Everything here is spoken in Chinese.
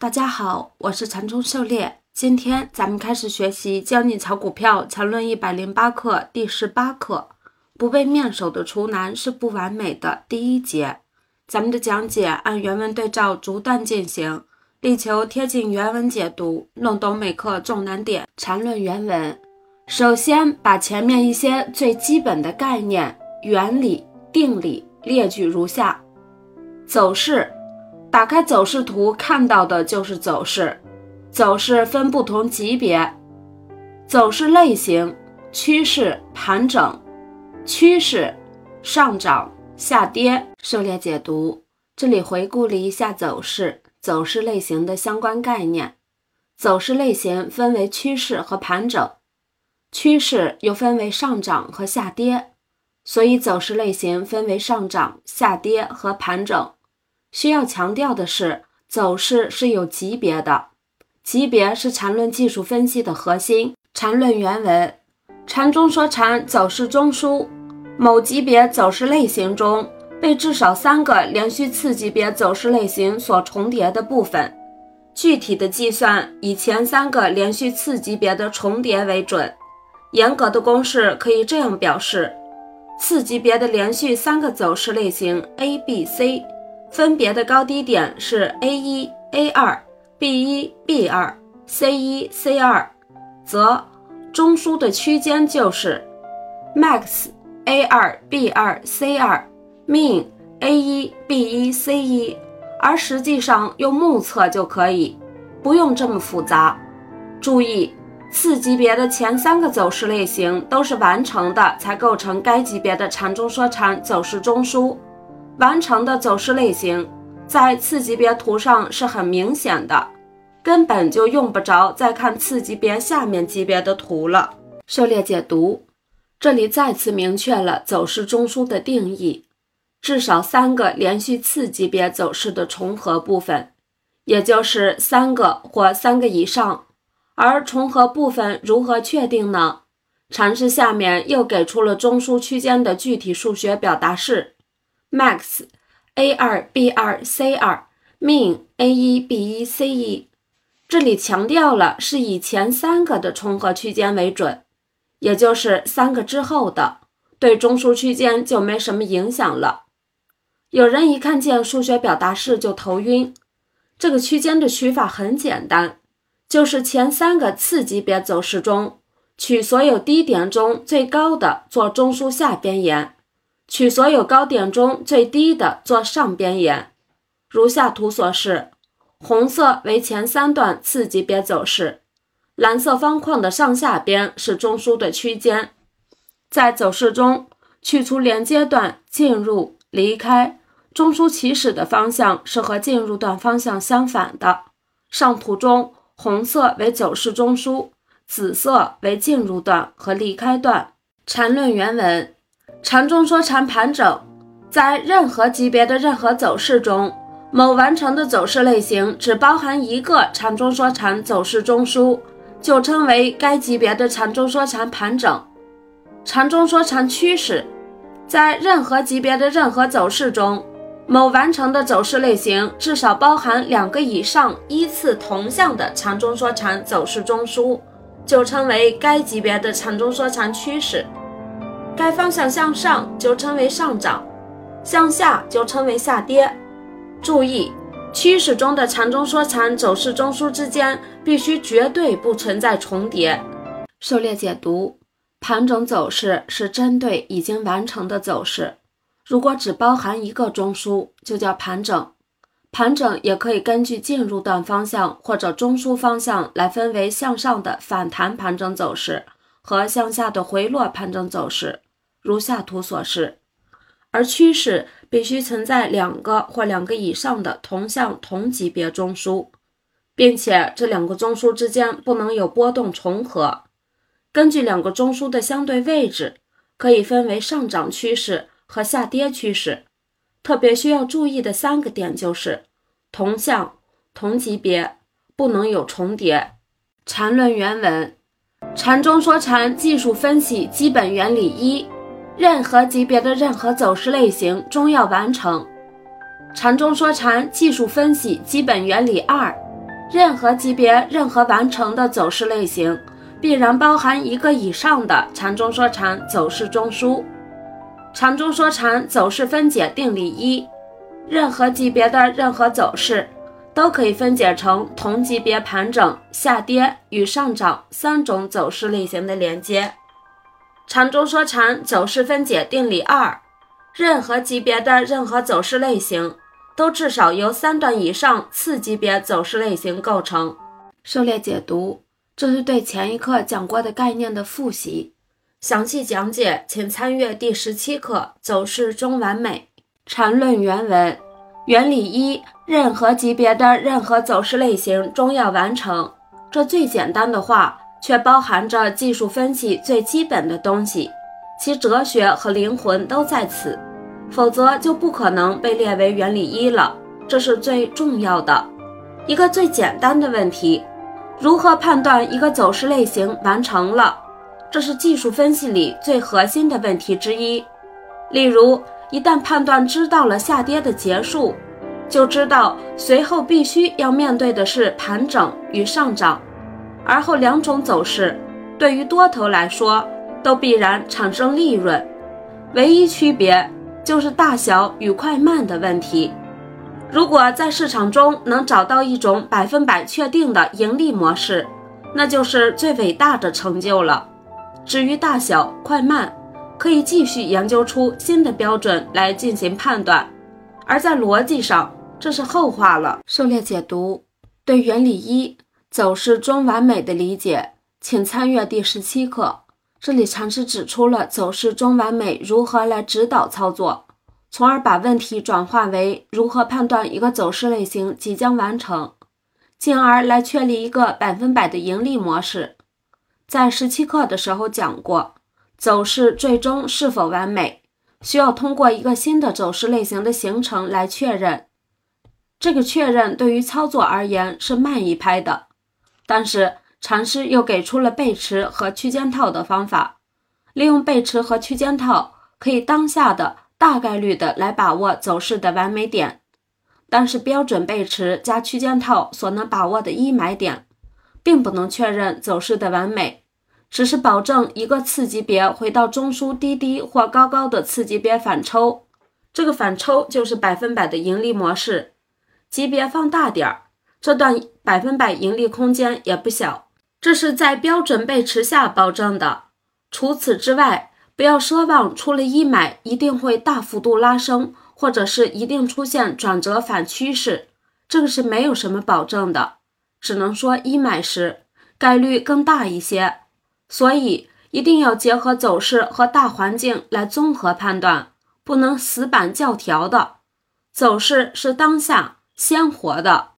大家好，我是禅中狩猎。今天咱们开始学习《教你炒股票禅论一百零八课》第十八课：不被面首的厨男是不完美的第一节。咱们的讲解按原文对照逐段进行，力求贴近原文解读，弄懂每课重难点。禅论原文，首先把前面一些最基本的概念、原理、定理列举如下：走势。打开走势图，看到的就是走势。走势分不同级别，走势类型：趋势、盘整、趋势、上涨、下跌。狩猎解读，这里回顾了一下走势、走势类型的相关概念。走势类型分为趋势和盘整，趋势又分为上涨和下跌，所以走势类型分为上涨、下跌和盘整。需要强调的是，走势是有级别的，级别是缠论技术分析的核心。缠论原文：缠中说缠走势中枢，某级别走势类型中被至少三个连续次级别走势类型所重叠的部分。具体的计算以前三个连续次级别的重叠为准。严格的公式可以这样表示：次级别的连续三个走势类型 A、B、C。分别的高低点是 A 一、A 二、B 一、B 二、C 一、C 二，则中枢的区间就是 max A 二、B 二、C 二，min A 一、B 一、C 一，而实际上用目测就可以，不用这么复杂。注意，次级别的前三个走势类型都是完成的，才构成该级别的缠中说禅走势中枢。完成的走势类型在次级别图上是很明显的，根本就用不着再看次级别下面级别的图了。狩猎解读，这里再次明确了走势中枢的定义：至少三个连续次级别走势的重合部分，也就是三个或三个以上。而重合部分如何确定呢？阐释下面又给出了中枢区间的具体数学表达式。Max a 二 b 二 c 二 min a 一 b 一 c 一，这里强调了是以前三个的重合区间为准，也就是三个之后的对中枢区间就没什么影响了。有人一看见数学表达式就头晕，这个区间的取法很简单，就是前三个次级别走势中取所有低点中最高的做中枢下边沿。取所有高点中最低的做上边沿，如下图所示，红色为前三段次级别走势，蓝色方框的上下边是中枢的区间。在走势中，去除连接段进入、离开，中枢起始的方向是和进入段方向相反的。上图中，红色为走势中枢，紫色为进入段和离开段。缠论原文。禅中说禅盘整，在任何级别的任何走势中，某完成的走势类型只包含一个禅中说禅走势中枢，就称为该级别的禅中说禅盘整。禅中说禅趋势，在任何级别的任何走势中，某完成的走势类型至少包含两个以上依次同向的禅中说禅走势中枢，就称为该级别的禅中说禅趋势。该方向向上就称为上涨，向下就称为下跌。注意，趋势中的缠中说禅走势中枢之间必须绝对不存在重叠。狩猎解读：盘整走势是针对已经完成的走势，如果只包含一个中枢，就叫盘整。盘整也可以根据进入段方向或者中枢方向来分为向上的反弹盘整走势和向下的回落盘整走势。如下图所示，而趋势必须存在两个或两个以上的同向同级别中枢，并且这两个中枢之间不能有波动重合。根据两个中枢的相对位置，可以分为上涨趋势和下跌趋势。特别需要注意的三个点就是同向、同级别，不能有重叠。缠论原文：缠中说禅技术分析基本原理一。任何级别的任何走势类型终要完成。禅中说禅技术分析基本原理二：任何级别、任何完成的走势类型，必然包含一个以上的禅中说禅走势中枢。禅中说禅走势分解定理一：任何级别的任何走势，都可以分解成同级别盘整、下跌与上涨三种走势类型的连接。禅中说禅走势分解定理二：任何级别的任何走势类型。都至少由三段以上次级别走势类型构成。狩猎解读，这是对前一课讲过的概念的复习。详细讲解，请参阅第十七课《走势中完美》缠论原文。原理一：任何级别的任何走势类型终要完成。这最简单的话，却包含着技术分析最基本的东西，其哲学和灵魂都在此。否则就不可能被列为原理一了，这是最重要的一个最简单的问题：如何判断一个走势类型完成了？这是技术分析里最核心的问题之一。例如，一旦判断知道了下跌的结束，就知道随后必须要面对的是盘整与上涨，而后两种走势对于多头来说都必然产生利润，唯一区别。就是大小与快慢的问题。如果在市场中能找到一种百分百确定的盈利模式，那就是最伟大的成就了。至于大小快慢，可以继续研究出新的标准来进行判断。而在逻辑上，这是后话了。狩猎解读对原理一走势中完美的理解，请参阅第十七课。这里尝试指出了走势中完美如何来指导操作，从而把问题转化为如何判断一个走势类型即将完成，进而来确立一个百分百的盈利模式。在十七课的时候讲过，走势最终是否完美，需要通过一个新的走势类型的形成来确认。这个确认对于操作而言是慢一拍的，但是。禅师又给出了背驰和区间套的方法，利用背驰和区间套，可以当下的大概率的来把握走势的完美点。但是标准背驰加区间套所能把握的一买点，并不能确认走势的完美，只是保证一个次级别回到中枢低低或高高的次级别反抽，这个反抽就是百分百的盈利模式。级别放大点儿，这段百分百盈利空间也不小。这是在标准背驰下保证的。除此之外，不要奢望出了一买一定会大幅度拉升，或者是一定出现转折反趋势，这个是没有什么保证的。只能说一买时概率更大一些。所以一定要结合走势和大环境来综合判断，不能死板教条的。走势是当下鲜活的。